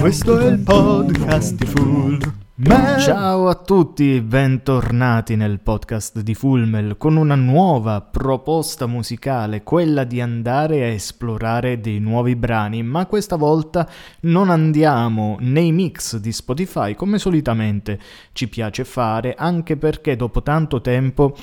Questo è il podcast di Full Mel. Ciao a tutti, bentornati nel podcast di Fulmel con una nuova proposta musicale, quella di andare a esplorare dei nuovi brani, ma questa volta non andiamo nei mix di Spotify come solitamente ci piace fare, anche perché dopo tanto tempo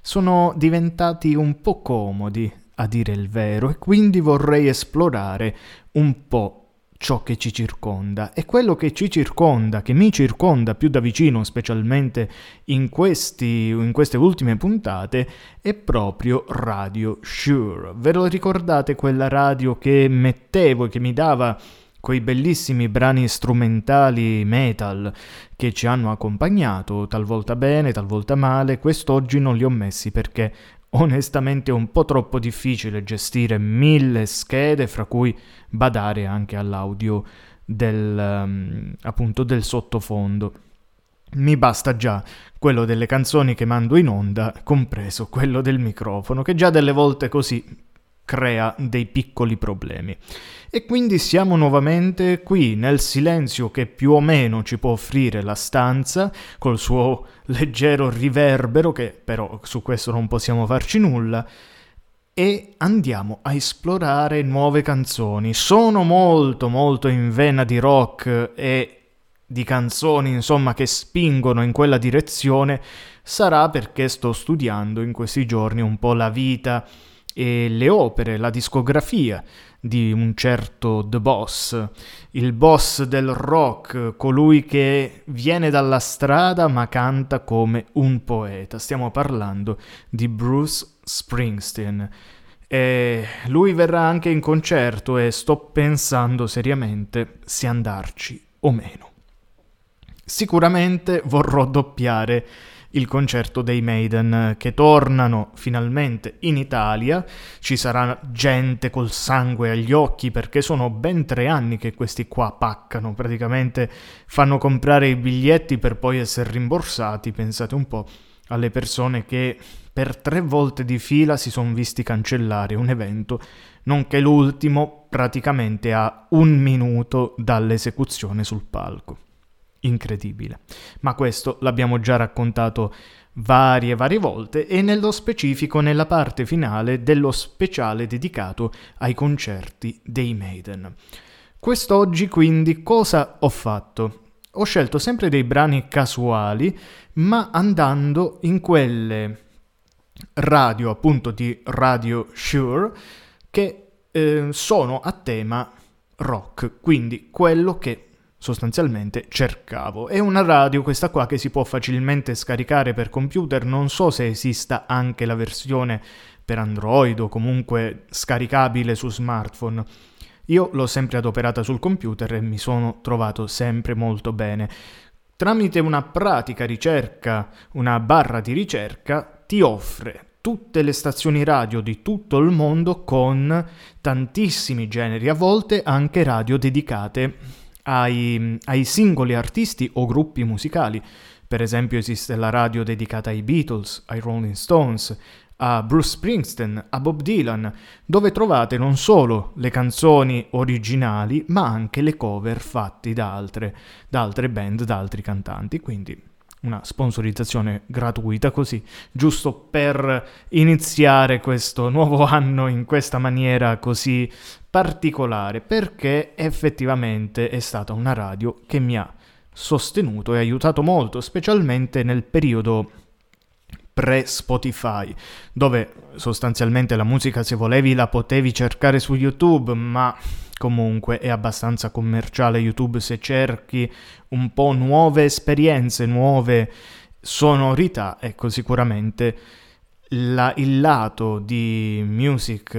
sono diventati un po' comodi, a dire il vero, e quindi vorrei esplorare un po' ciò che ci circonda e quello che ci circonda, che mi circonda più da vicino, specialmente in, questi, in queste ultime puntate, è proprio Radio Shure. Ve lo ricordate quella radio che mettevo e che mi dava quei bellissimi brani strumentali metal che ci hanno accompagnato, talvolta bene, talvolta male, quest'oggi non li ho messi perché onestamente un po' troppo difficile gestire mille schede, fra cui badare anche all'audio del, um, appunto del sottofondo. Mi basta già quello delle canzoni che mando in onda, compreso quello del microfono, che già delle volte così crea dei piccoli problemi. E quindi siamo nuovamente qui nel silenzio che più o meno ci può offrire la stanza, col suo leggero riverbero, che però su questo non possiamo farci nulla, e andiamo a esplorare nuove canzoni. Sono molto molto in vena di rock e di canzoni, insomma, che spingono in quella direzione, sarà perché sto studiando in questi giorni un po' la vita e le opere, la discografia di un certo The Boss, il boss del rock, colui che viene dalla strada ma canta come un poeta. Stiamo parlando di Bruce Springsteen. E lui verrà anche in concerto e sto pensando seriamente se andarci o meno. Sicuramente vorrò doppiare il concerto dei Maiden che tornano finalmente in Italia. Ci sarà gente col sangue agli occhi perché sono ben tre anni che questi qua paccano, praticamente fanno comprare i biglietti per poi essere rimborsati, pensate un po' alle persone che per tre volte di fila si sono visti cancellare un evento, nonché l'ultimo praticamente a un minuto dall'esecuzione sul palco incredibile. Ma questo l'abbiamo già raccontato varie varie volte e nello specifico nella parte finale dello speciale dedicato ai concerti dei Maiden. Quest'oggi quindi cosa ho fatto? Ho scelto sempre dei brani casuali, ma andando in quelle radio appunto di Radio Sure che eh, sono a tema rock, quindi quello che sostanzialmente cercavo. È una radio questa qua che si può facilmente scaricare per computer, non so se esista anche la versione per Android o comunque scaricabile su smartphone. Io l'ho sempre adoperata sul computer e mi sono trovato sempre molto bene. Tramite una pratica ricerca, una barra di ricerca, ti offre tutte le stazioni radio di tutto il mondo con tantissimi generi, a volte anche radio dedicate ai, ai singoli artisti o gruppi musicali. Per esempio esiste la radio dedicata ai Beatles, ai Rolling Stones, a Bruce Springsteen, a Bob Dylan, dove trovate non solo le canzoni originali, ma anche le cover fatte da altre, da altre band, da altri cantanti. Quindi una sponsorizzazione gratuita così, giusto per iniziare questo nuovo anno in questa maniera così particolare, perché effettivamente è stata una radio che mi ha sostenuto e aiutato molto, specialmente nel periodo pre-Spotify, dove sostanzialmente la musica se volevi la potevi cercare su YouTube, ma Comunque è abbastanza commerciale YouTube se cerchi un po' nuove esperienze, nuove sonorità, ecco sicuramente la, il lato di music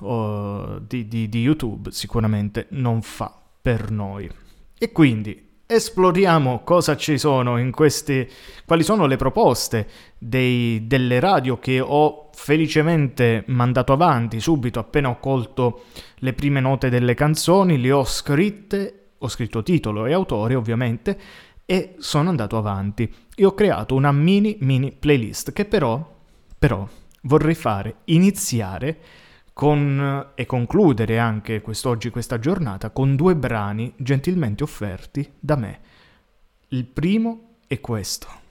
uh, di, di, di YouTube sicuramente non fa per noi. E quindi esploriamo cosa ci sono in questi, quali sono le proposte dei, delle radio che ho felicemente mandato avanti subito appena ho colto le prime note delle canzoni, le ho scritte, ho scritto titolo e autore ovviamente e sono andato avanti e ho creato una mini mini playlist che però, però vorrei fare iniziare con, e concludere anche quest'oggi questa giornata con due brani gentilmente offerti da me. Il primo è questo.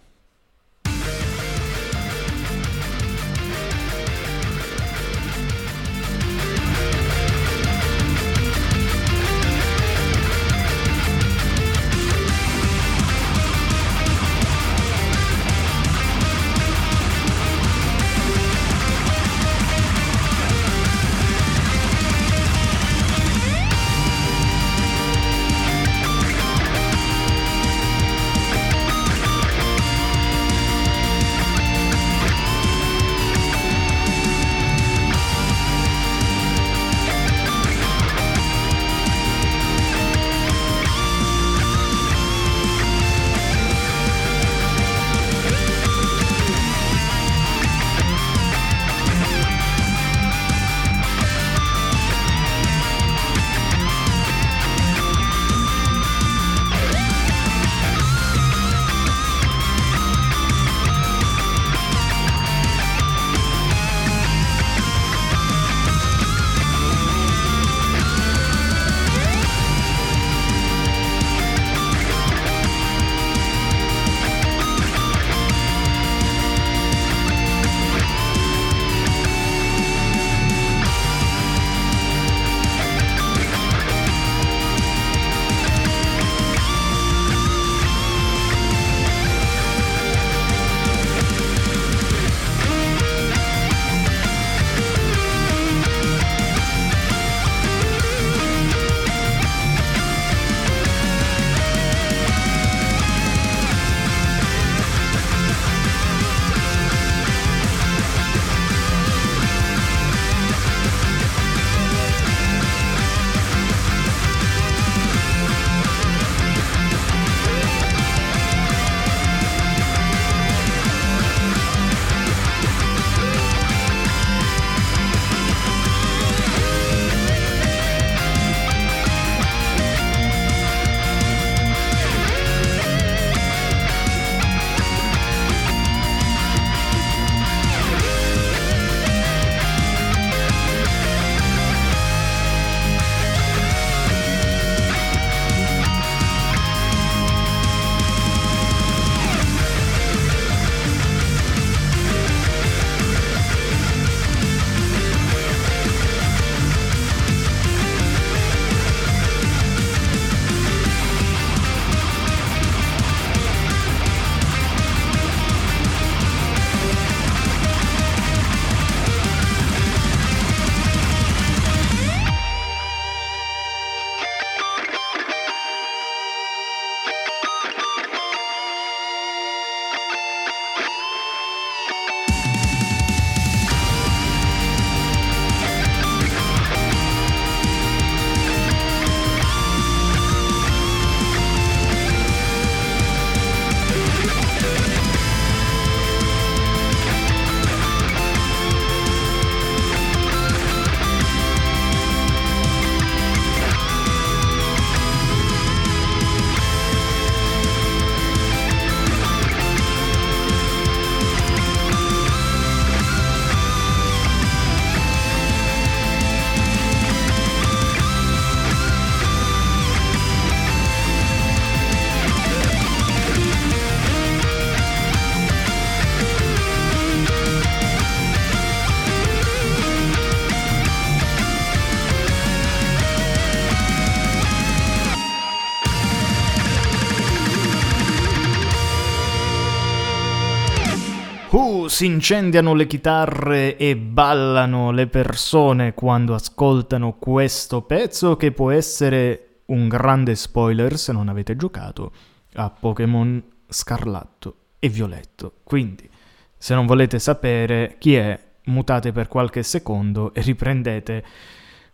Si incendiano le chitarre e ballano le persone quando ascoltano questo pezzo che può essere un grande spoiler se non avete giocato a Pokémon Scarlatto e Violetto. Quindi, se non volete sapere chi è, mutate per qualche secondo e riprendete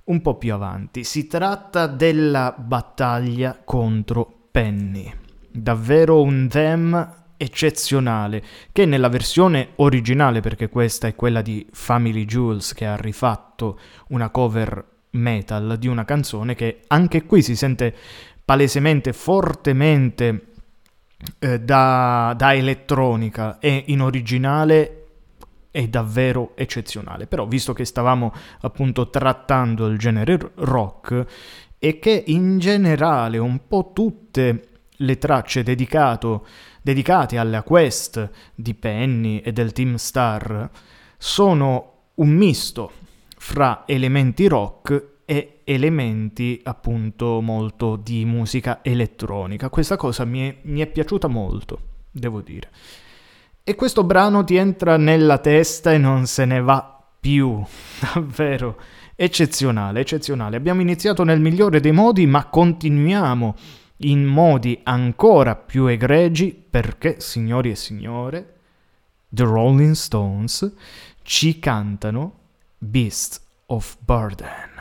un po' più avanti. Si tratta della battaglia contro Penny. Davvero un them eccezionale che nella versione originale, perché questa è quella di Family Jules che ha rifatto una cover metal di una canzone che anche qui si sente palesemente, fortemente eh, da, da elettronica e in originale è davvero eccezionale. Però, visto che stavamo appunto trattando il genere rock e che in generale un po' tutte le tracce dedicato, dedicate alla quest di Penny e del Team Star sono un misto fra elementi rock e elementi appunto molto di musica elettronica. Questa cosa mi è, mi è piaciuta molto, devo dire. E questo brano ti entra nella testa e non se ne va più, davvero eccezionale, eccezionale. Abbiamo iniziato nel migliore dei modi, ma continuiamo in modi ancora più egregi perché, signori e signore, The Rolling Stones ci cantano Beast of Burden.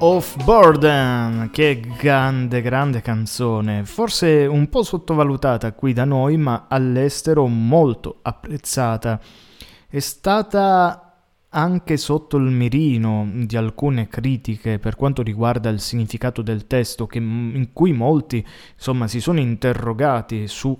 Of Burden, che grande, grande canzone, forse un po' sottovalutata qui da noi, ma all'estero molto apprezzata. È stata anche sotto il mirino di alcune critiche per quanto riguarda il significato del testo, che, in cui molti insomma si sono interrogati su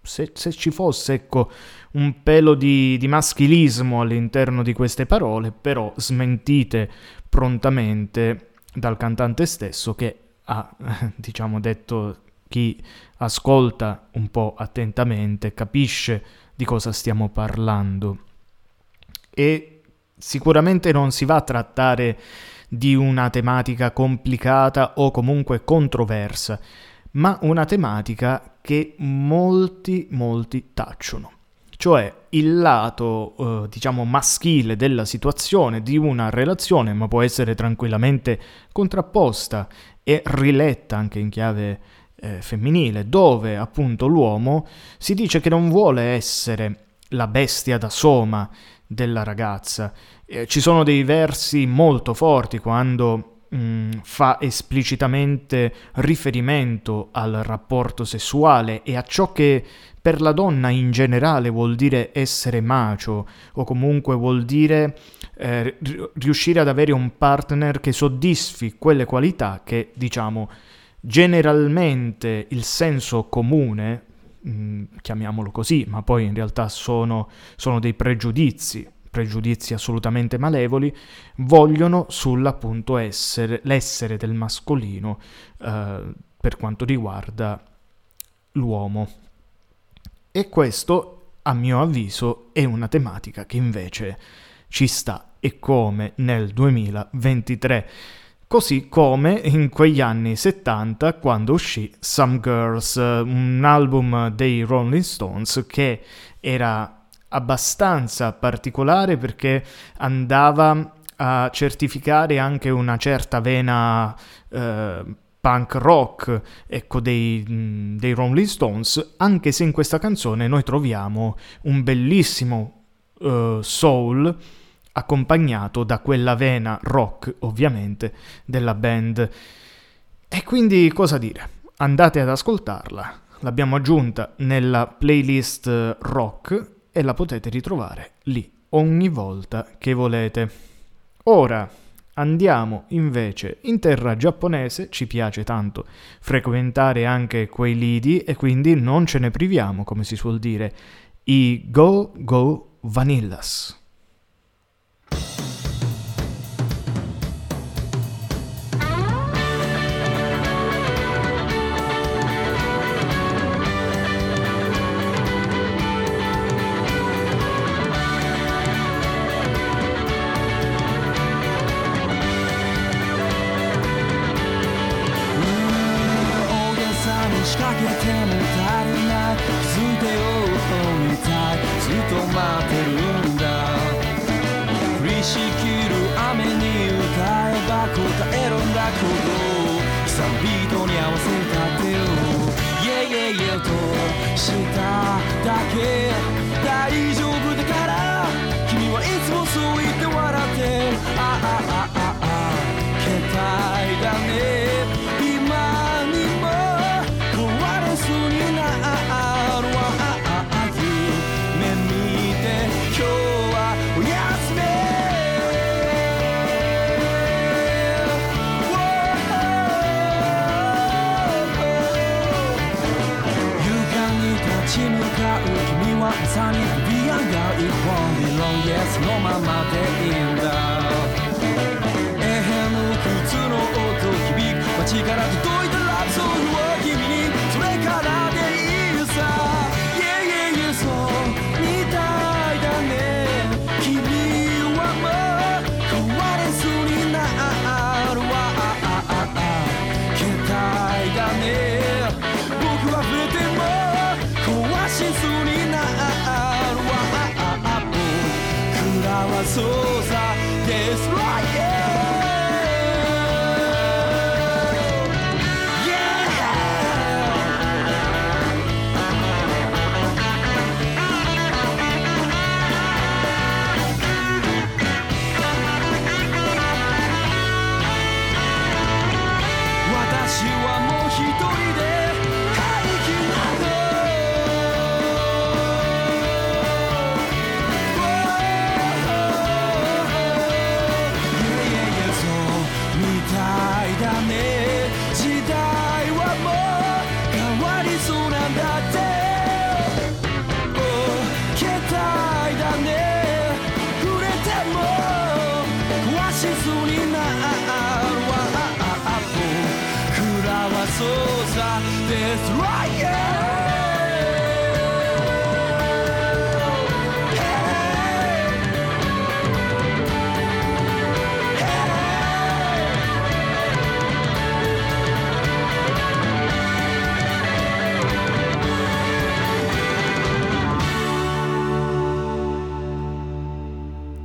se, se ci fosse ecco, un pelo di, di maschilismo all'interno di queste parole, però smentite prontamente dal cantante stesso che ha, diciamo, detto chi ascolta un po' attentamente capisce di cosa stiamo parlando. E sicuramente non si va a trattare di una tematica complicata o comunque controversa, ma una tematica che molti, molti tacciono cioè il lato, eh, diciamo, maschile della situazione, di una relazione, ma può essere tranquillamente contrapposta e riletta anche in chiave eh, femminile, dove appunto l'uomo si dice che non vuole essere la bestia da soma della ragazza. Eh, ci sono dei versi molto forti quando mm, fa esplicitamente riferimento al rapporto sessuale e a ciò che per la donna in generale vuol dire essere macio o comunque vuol dire eh, riuscire ad avere un partner che soddisfi quelle qualità che, diciamo, generalmente il senso comune, mh, mm, chiamiamolo così, ma poi in realtà sono, sono dei pregiudizi, pregiudizi assolutamente malevoli, vogliono sull'appunto essere, l'essere del mascolino eh, per quanto riguarda l'uomo. E questo, a mio avviso, è una tematica che invece ci sta e come nel 2023 così come in quegli anni 70 quando uscì Some Girls, un album dei Rolling Stones che era abbastanza particolare perché andava a certificare anche una certa vena eh, punk rock ecco, dei, dei Rolling Stones, anche se in questa canzone noi troviamo un bellissimo uh, soul accompagnato da quella vena rock, ovviamente, della band. E quindi cosa dire? Andate ad ascoltarla. L'abbiamo aggiunta nella playlist rock e la potete ritrovare lì ogni volta che volete. Ora Andiamo invece in terra giapponese, ci piace tanto frequentare anche quei lidi e quindi non ce ne priviamo, come si suol dire, i Go Go Vanillas.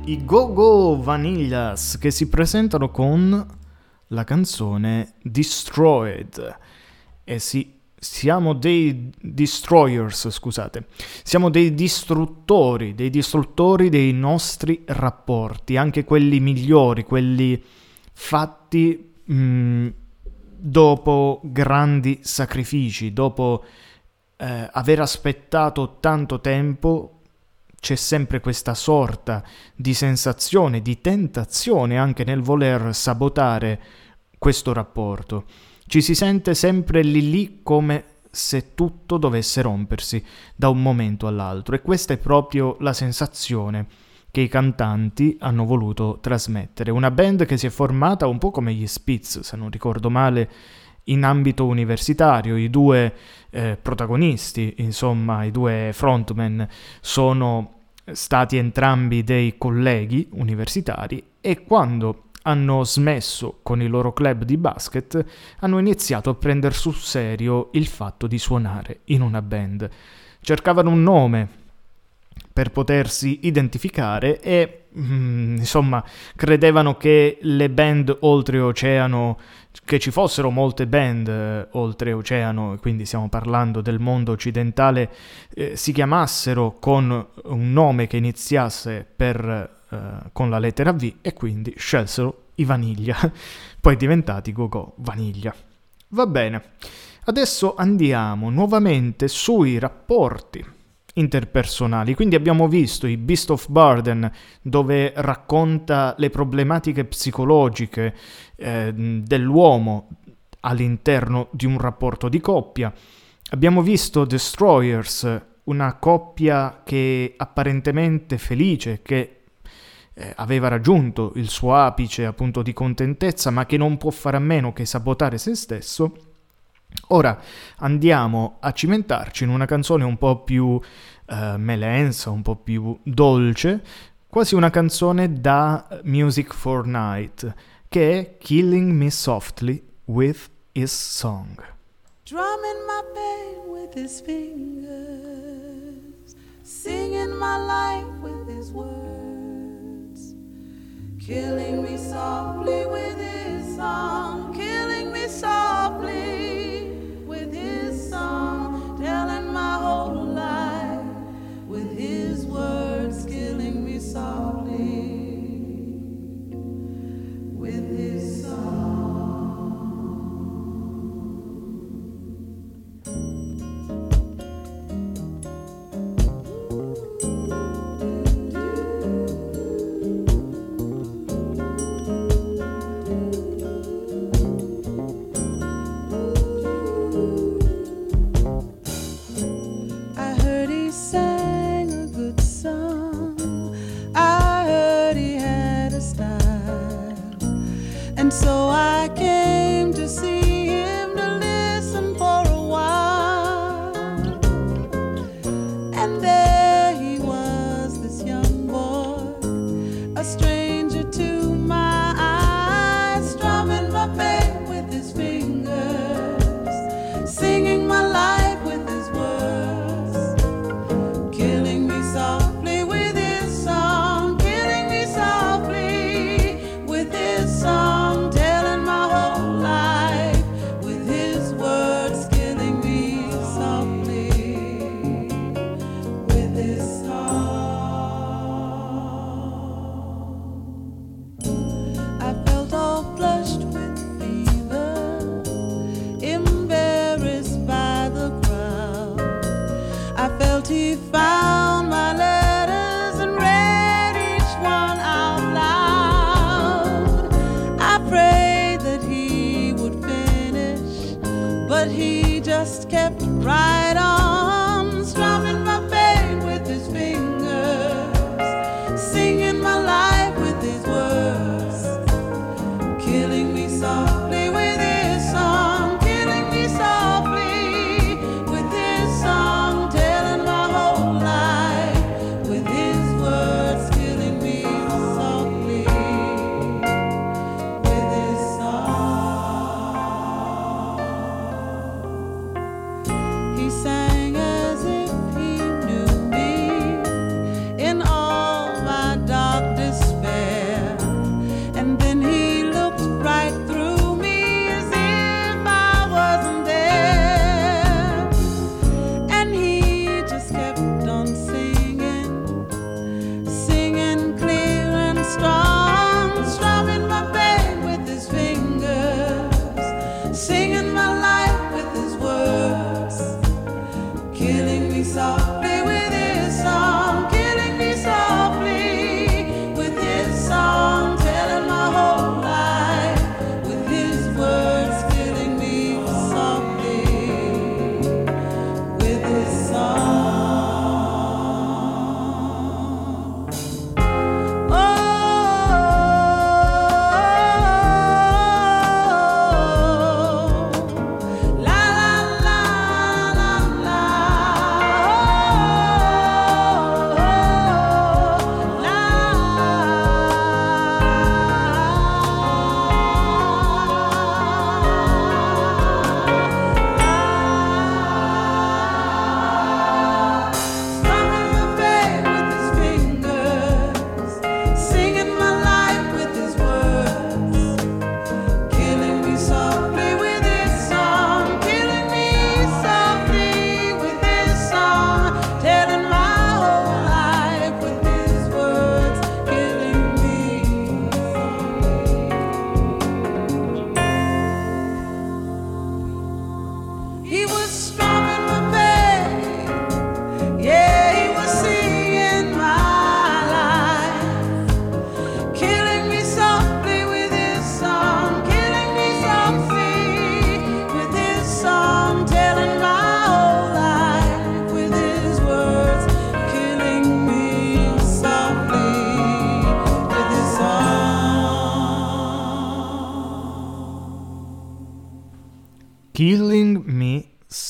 I Go Go Vanillas che si presentano con la canzone Destroyed. E sì, siamo dei destroyers, scusate. Siamo dei distruttori, dei distruttori dei nostri rapporti, anche quelli migliori, quelli fatti mh, mm, dopo grandi sacrifici, dopo eh, aver aspettato tanto tempo c'è sempre questa sorta di sensazione, di tentazione anche nel voler sabotare questo rapporto. Ci si sente sempre lì lì come se tutto dovesse rompersi da un momento all'altro e questa è proprio la sensazione che i cantanti hanno voluto trasmettere. Una band che si è formata un po' come gli Spitz, se non ricordo male, in ambito universitario. I due eh, protagonisti, insomma, i due frontman sono stati entrambi dei colleghi universitari e quando hanno smesso con il loro club di basket hanno iniziato a prendere sul serio il fatto di suonare in una band. Cercavano un nome per potersi identificare e mm, insomma credevano che le band oltreoceano che ci fossero molte band eh, oltreoceano, quindi stiamo parlando del mondo occidentale, eh, si chiamassero con un nome che iniziasse per, eh, con la lettera V e quindi scelsero i Vaniglia, poi diventati Gogo Vaniglia. Va bene, adesso andiamo nuovamente sui rapporti interpersonali. Quindi abbiamo visto i Beast of Burden dove racconta le problematiche psicologiche eh, dell'uomo all'interno di un rapporto di coppia. Abbiamo visto Destroyers, una coppia che apparentemente felice, che eh, aveva raggiunto il suo apice appunto di contentezza, ma che non può fare a meno che sabotare se stesso Ora andiamo a cimentarci in una canzone un po' più uh, melensa, un po' più dolce, quasi una canzone da Music for Night, che è Killing Me Softly with His Song. Drumming my pain with his fingers, singing my life with his words, killing me softly with his song, killing me softly. But he just kept right on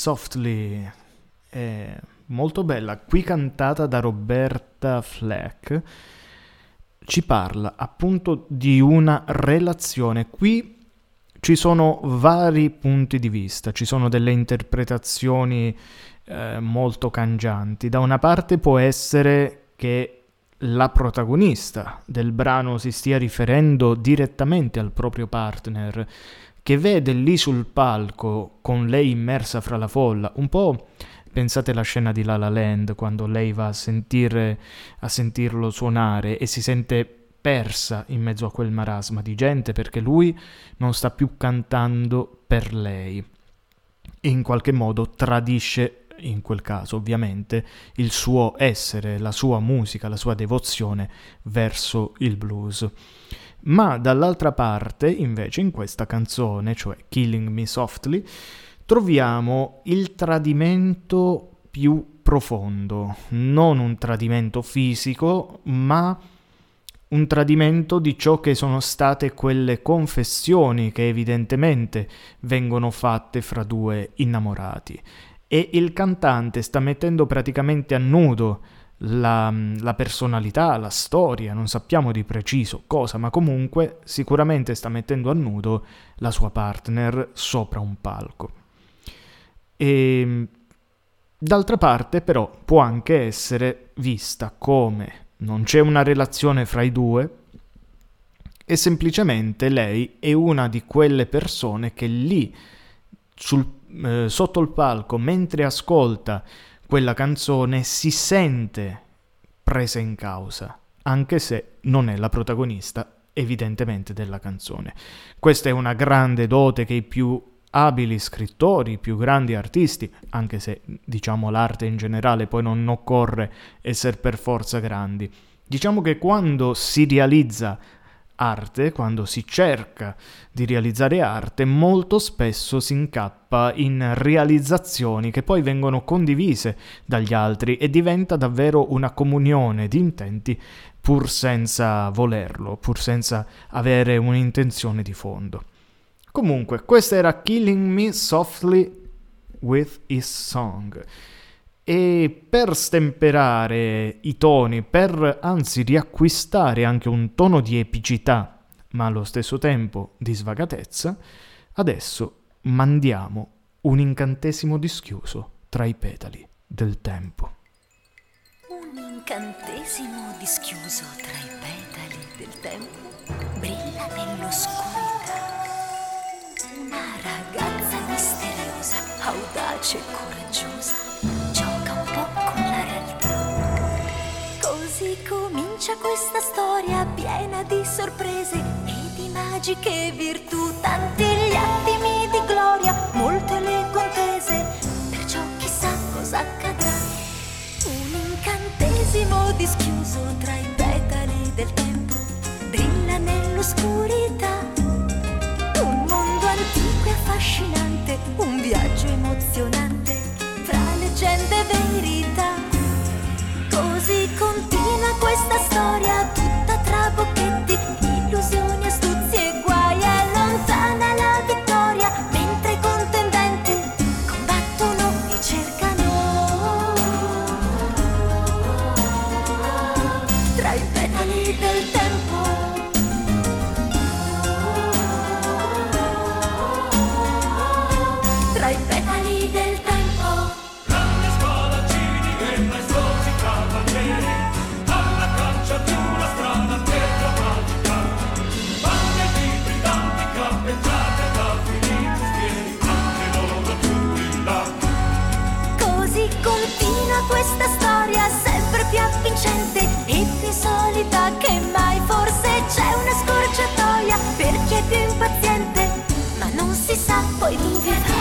Softly. È molto bella, qui cantata da Roberta Fleck. Ci parla appunto di una relazione. Qui ci sono vari punti di vista, ci sono delle interpretazioni eh, molto cangianti. Da una parte può essere che la protagonista del brano si stia riferendo direttamente al proprio partner, che vede lì sul palco con lei immersa fra la folla, un po' pensate alla scena di La La Land quando lei va a sentire a sentirlo suonare e si sente persa in mezzo a quel marasma di gente perché lui non sta più cantando per lei e in qualche modo tradisce in quel caso ovviamente il suo essere, la sua musica, la sua devozione verso il blues. Ma dall'altra parte, invece, in questa canzone, cioè Killing Me Softly, troviamo il tradimento più profondo, non un tradimento fisico, ma un tradimento di ciò che sono state quelle confessioni che evidentemente vengono fatte fra due innamorati. E il cantante sta mettendo praticamente a nudo la, la personalità, la storia, non sappiamo di preciso cosa, ma comunque sicuramente sta mettendo a nudo la sua partner sopra un palco. E d'altra parte, però, può anche essere vista come non c'è una relazione fra i due e semplicemente lei è una di quelle persone che lì sul, eh, sotto il palco, mentre ascolta quella canzone, si sente presa in causa, anche se non è la protagonista evidentemente della canzone. Questa è una grande dote che i più abili scrittori, i più grandi artisti, anche se diciamo l'arte in generale poi non occorre essere per forza grandi. Diciamo che quando si realizza arte, quando si cerca di realizzare arte, molto spesso si incappa in realizzazioni che poi vengono condivise dagli altri e diventa davvero una comunione di intenti pur senza volerlo, pur senza avere un'intenzione di fondo. Comunque, questa era Killing Me Softly with His Song. E per stemperare i toni, per anzi riacquistare anche un tono di epicità, ma allo stesso tempo di svagatezza, adesso mandiamo un incantesimo dischiuso tra i petali del tempo. Un incantesimo dischiuso tra i petali del tempo brilla nell'oscurità. Una ragazza misteriosa, audace e coraggiosa, Così comincia questa storia piena di sorprese e di magiche virtù, tanti gli attimi di gloria, molte le contese, perciò chissà cosa accadrà. Un incantesimo dischiuso tra i petali del tempo brilla nell'oscurità. Un mondo antico e affascinante, un viaggio emozionante fra leggende e verità. Così continua questa storia tutta tra bocchetti, illusioni, astuzie questa storia sempre più avvincente e più insolita che mai. Forse c'è una scorciatoia per chi è più impaziente, ma non si sa poi dove va.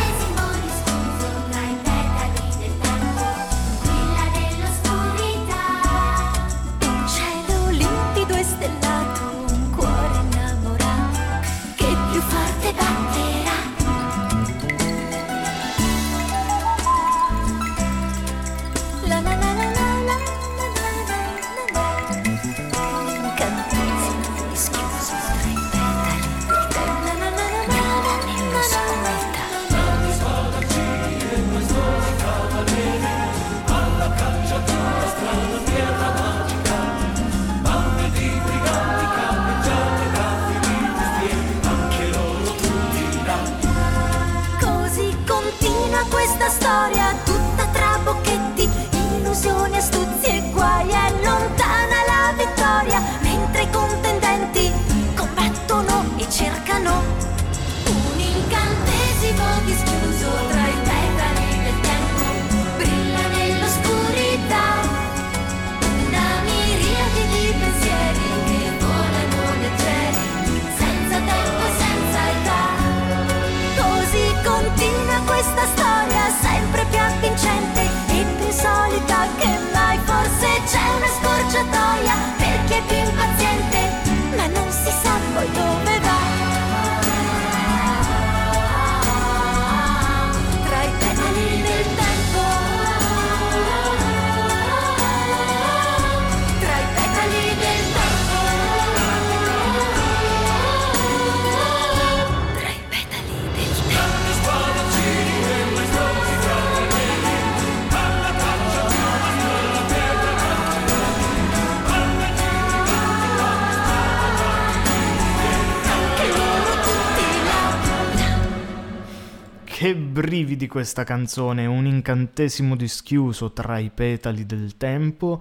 Brividi questa canzone, un incantesimo dischiuso tra i petali del tempo,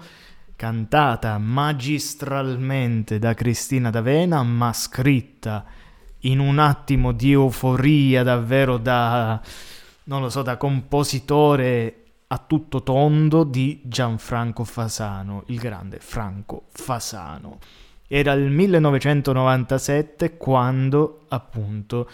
cantata magistralmente da Cristina D'Avena, ma scritta in un attimo di euforia davvero da, non lo so, da compositore a tutto tondo di Gianfranco Fasano, il grande Franco Fasano. Era il 1997 quando appunto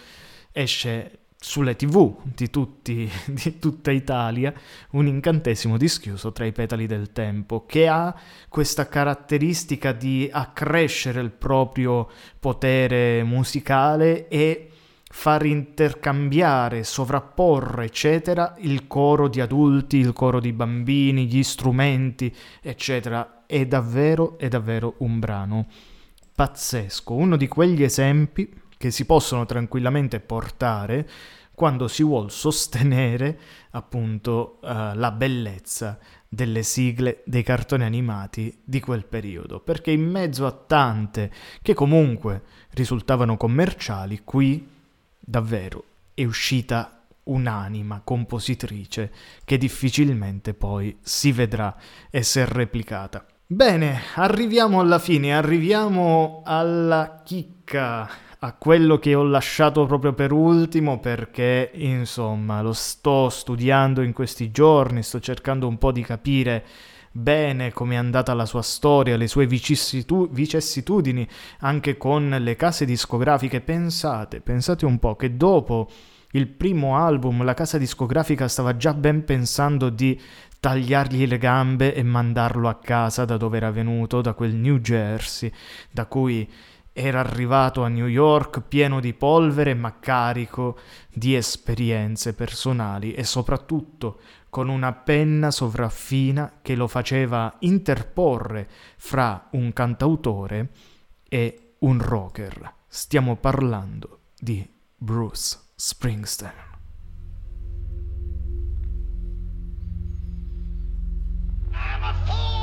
esce sulle tv di, tutti, di tutta Italia un incantesimo dischiuso tra i petali del tempo che ha questa caratteristica di accrescere il proprio potere musicale e far intercambiare, sovrapporre, eccetera, il coro di adulti, il coro di bambini, gli strumenti, eccetera. È davvero, è davvero un brano pazzesco, uno di quegli esempi che si possono tranquillamente portare quando si vuol sostenere appunto uh, la bellezza delle sigle dei cartoni animati di quel periodo, perché in mezzo a tante che comunque risultavano commerciali, qui davvero è uscita un'anima compositrice che difficilmente poi si vedrà essere replicata. Bene, arriviamo alla fine, arriviamo alla chicca, a quello che ho lasciato proprio per ultimo perché insomma lo sto studiando in questi giorni, sto cercando un po' di capire bene come è andata la sua storia, le sue vicessitu- vicissitudini anche con le case discografiche. Pensate, pensate un po' che dopo il primo album la casa discografica stava già ben pensando di tagliargli le gambe e mandarlo a casa da dove era venuto, da quel New Jersey, da cui era arrivato a New York pieno di polvere ma carico di esperienze personali e soprattutto con una penna sovraffina che lo faceva interporre fra un cantautore e un rocker. Stiamo parlando di Bruce Springsteen. We've been traveling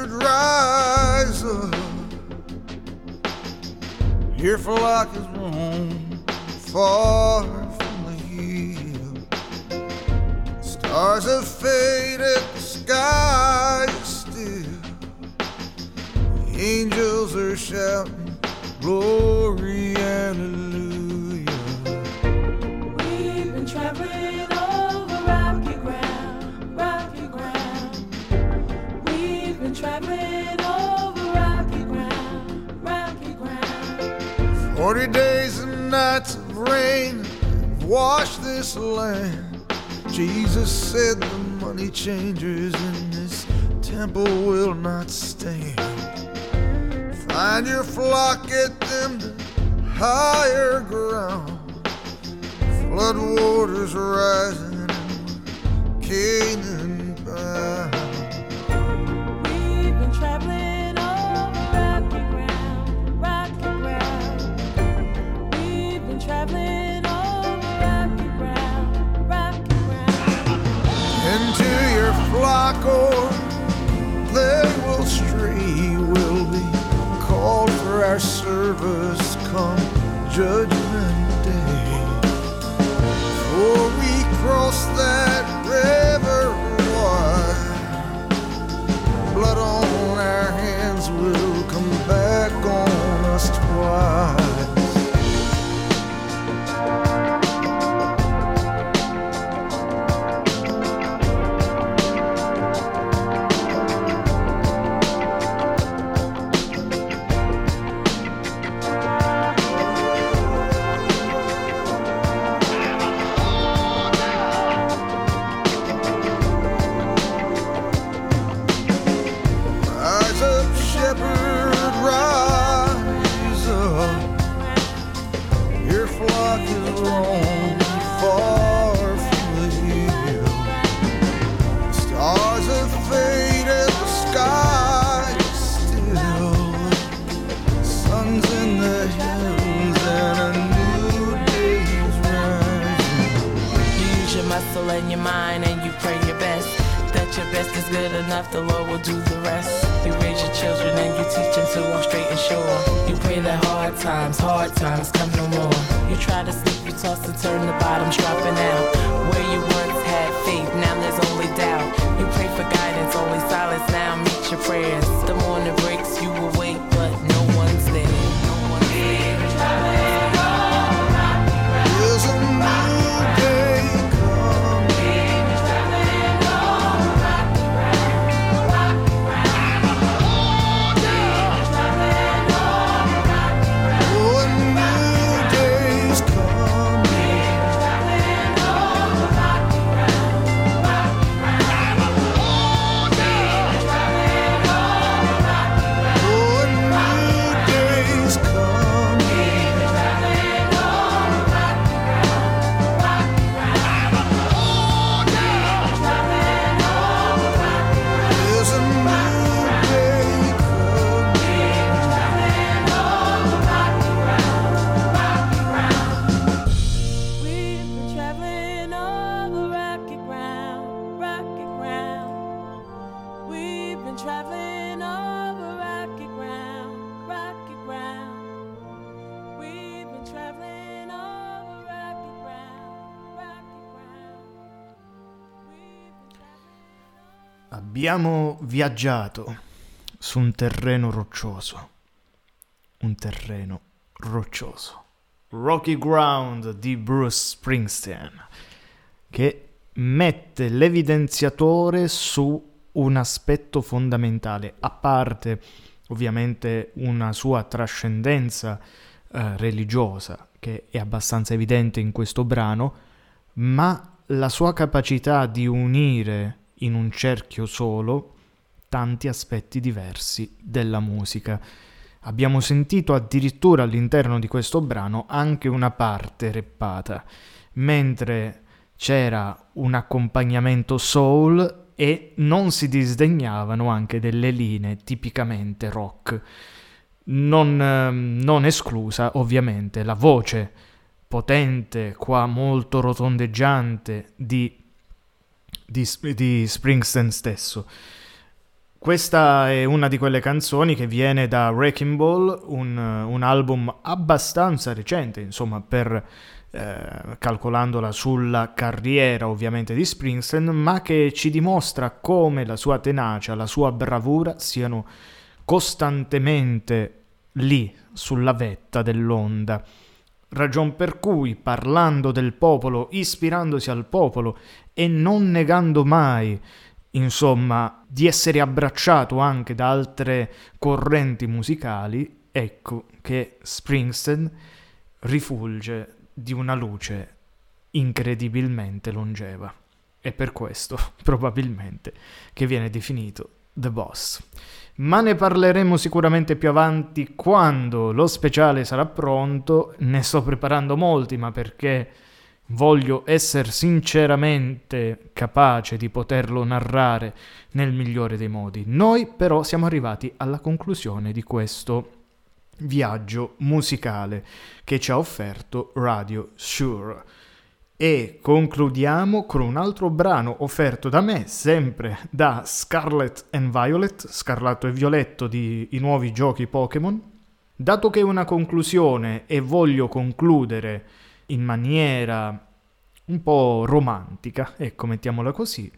for like his room for nights of rain have washed this land. Jesus said the money changers in this temple will not stand. Find your flock, get them to higher ground. Flood waters rising, Canaan flock, or they will stray. We'll be called for our service come judgment day. For we cross that river wide, blood on best is good enough, the Lord will do the rest. You raise your children and you teach them to walk straight and sure. You pray that hard times, hard times come no more. You try to sleep, you toss and turn, the bottom's dropping out. Where you once Abbiamo viaggiato su un terreno roccioso. Un terreno roccioso. Rocky Ground di Bruce Springsteen, che mette l'evidenziatore su un aspetto fondamentale, a parte ovviamente una sua trascendenza eh, religiosa, che è abbastanza evidente in questo brano, ma la sua capacità di unire in un cerchio solo tanti aspetti diversi della musica. Abbiamo sentito addirittura all'interno di questo brano anche una parte reppata, mentre c'era un accompagnamento soul e non si disdegnavano anche delle linee tipicamente rock. Non, ehm, non esclusa ovviamente la voce potente, qua molto rotondeggiante di, di, di Springsteen stesso. Questa è una di quelle canzoni che viene da Wrecking Ball, un, un album abbastanza recente, insomma, per eh, calcolandola sulla carriera ovviamente di Springsteen, ma che ci dimostra come la sua tenacia, la sua bravura siano costantemente lì sulla vetta dell'onda. Ragion per cui, parlando del popolo, ispirandosi al popolo e non negando mai insomma, di essere abbracciato anche da altre correnti musicali, ecco che Springsteen rifulge di una luce incredibilmente longeva. È per questo, probabilmente, che viene definito The Boss. Ma ne parleremo sicuramente più avanti quando lo speciale sarà pronto. Ne sto preparando molti, ma perché voglio essere sinceramente capace di poterlo narrare nel migliore dei modi. Noi però siamo arrivati alla conclusione di questo viaggio musicale che ci ha offerto Radio Shure. E concludiamo con un altro brano offerto da me, sempre da Scarlet and Violet, Scarlatto e Violetto di I nuovi giochi Pokémon. Dato che è una conclusione e voglio concludere in maniera un po' romantica, ecco, mettiamola così,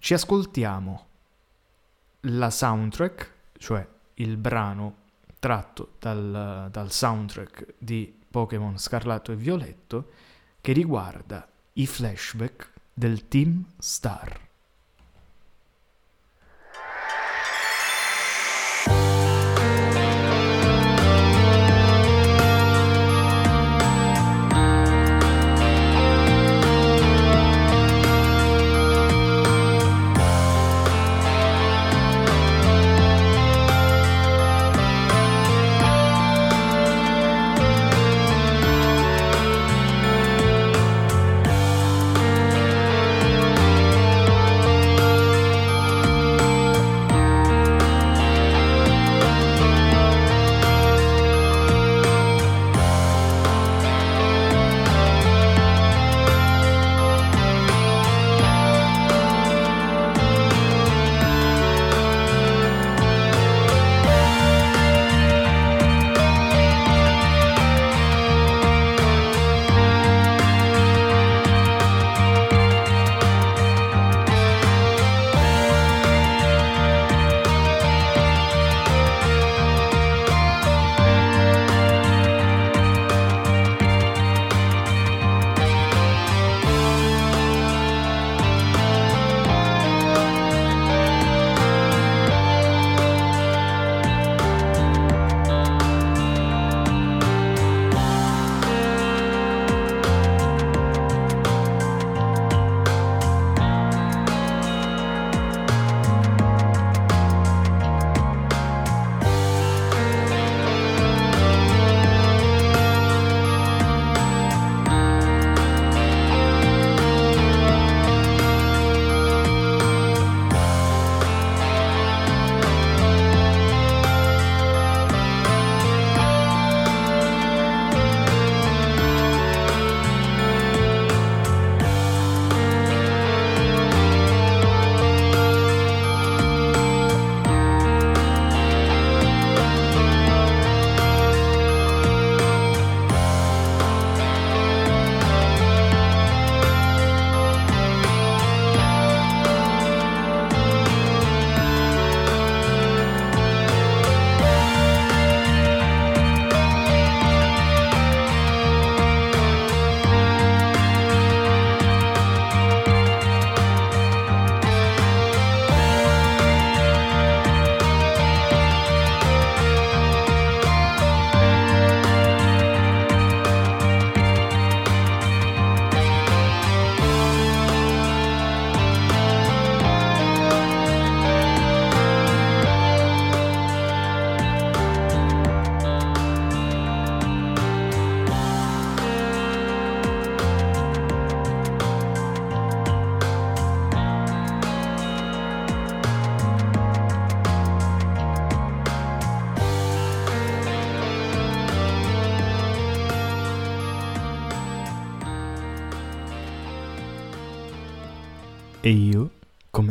ci ascoltiamo la soundtrack, cioè il brano tratto dal, dal soundtrack di Pokémon Scarlatto e Violetto, che riguarda i flashback del Team Star.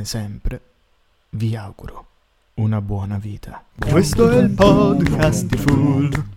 Come sempre, vi auguro una buona vita. Questo è il podcast di Full.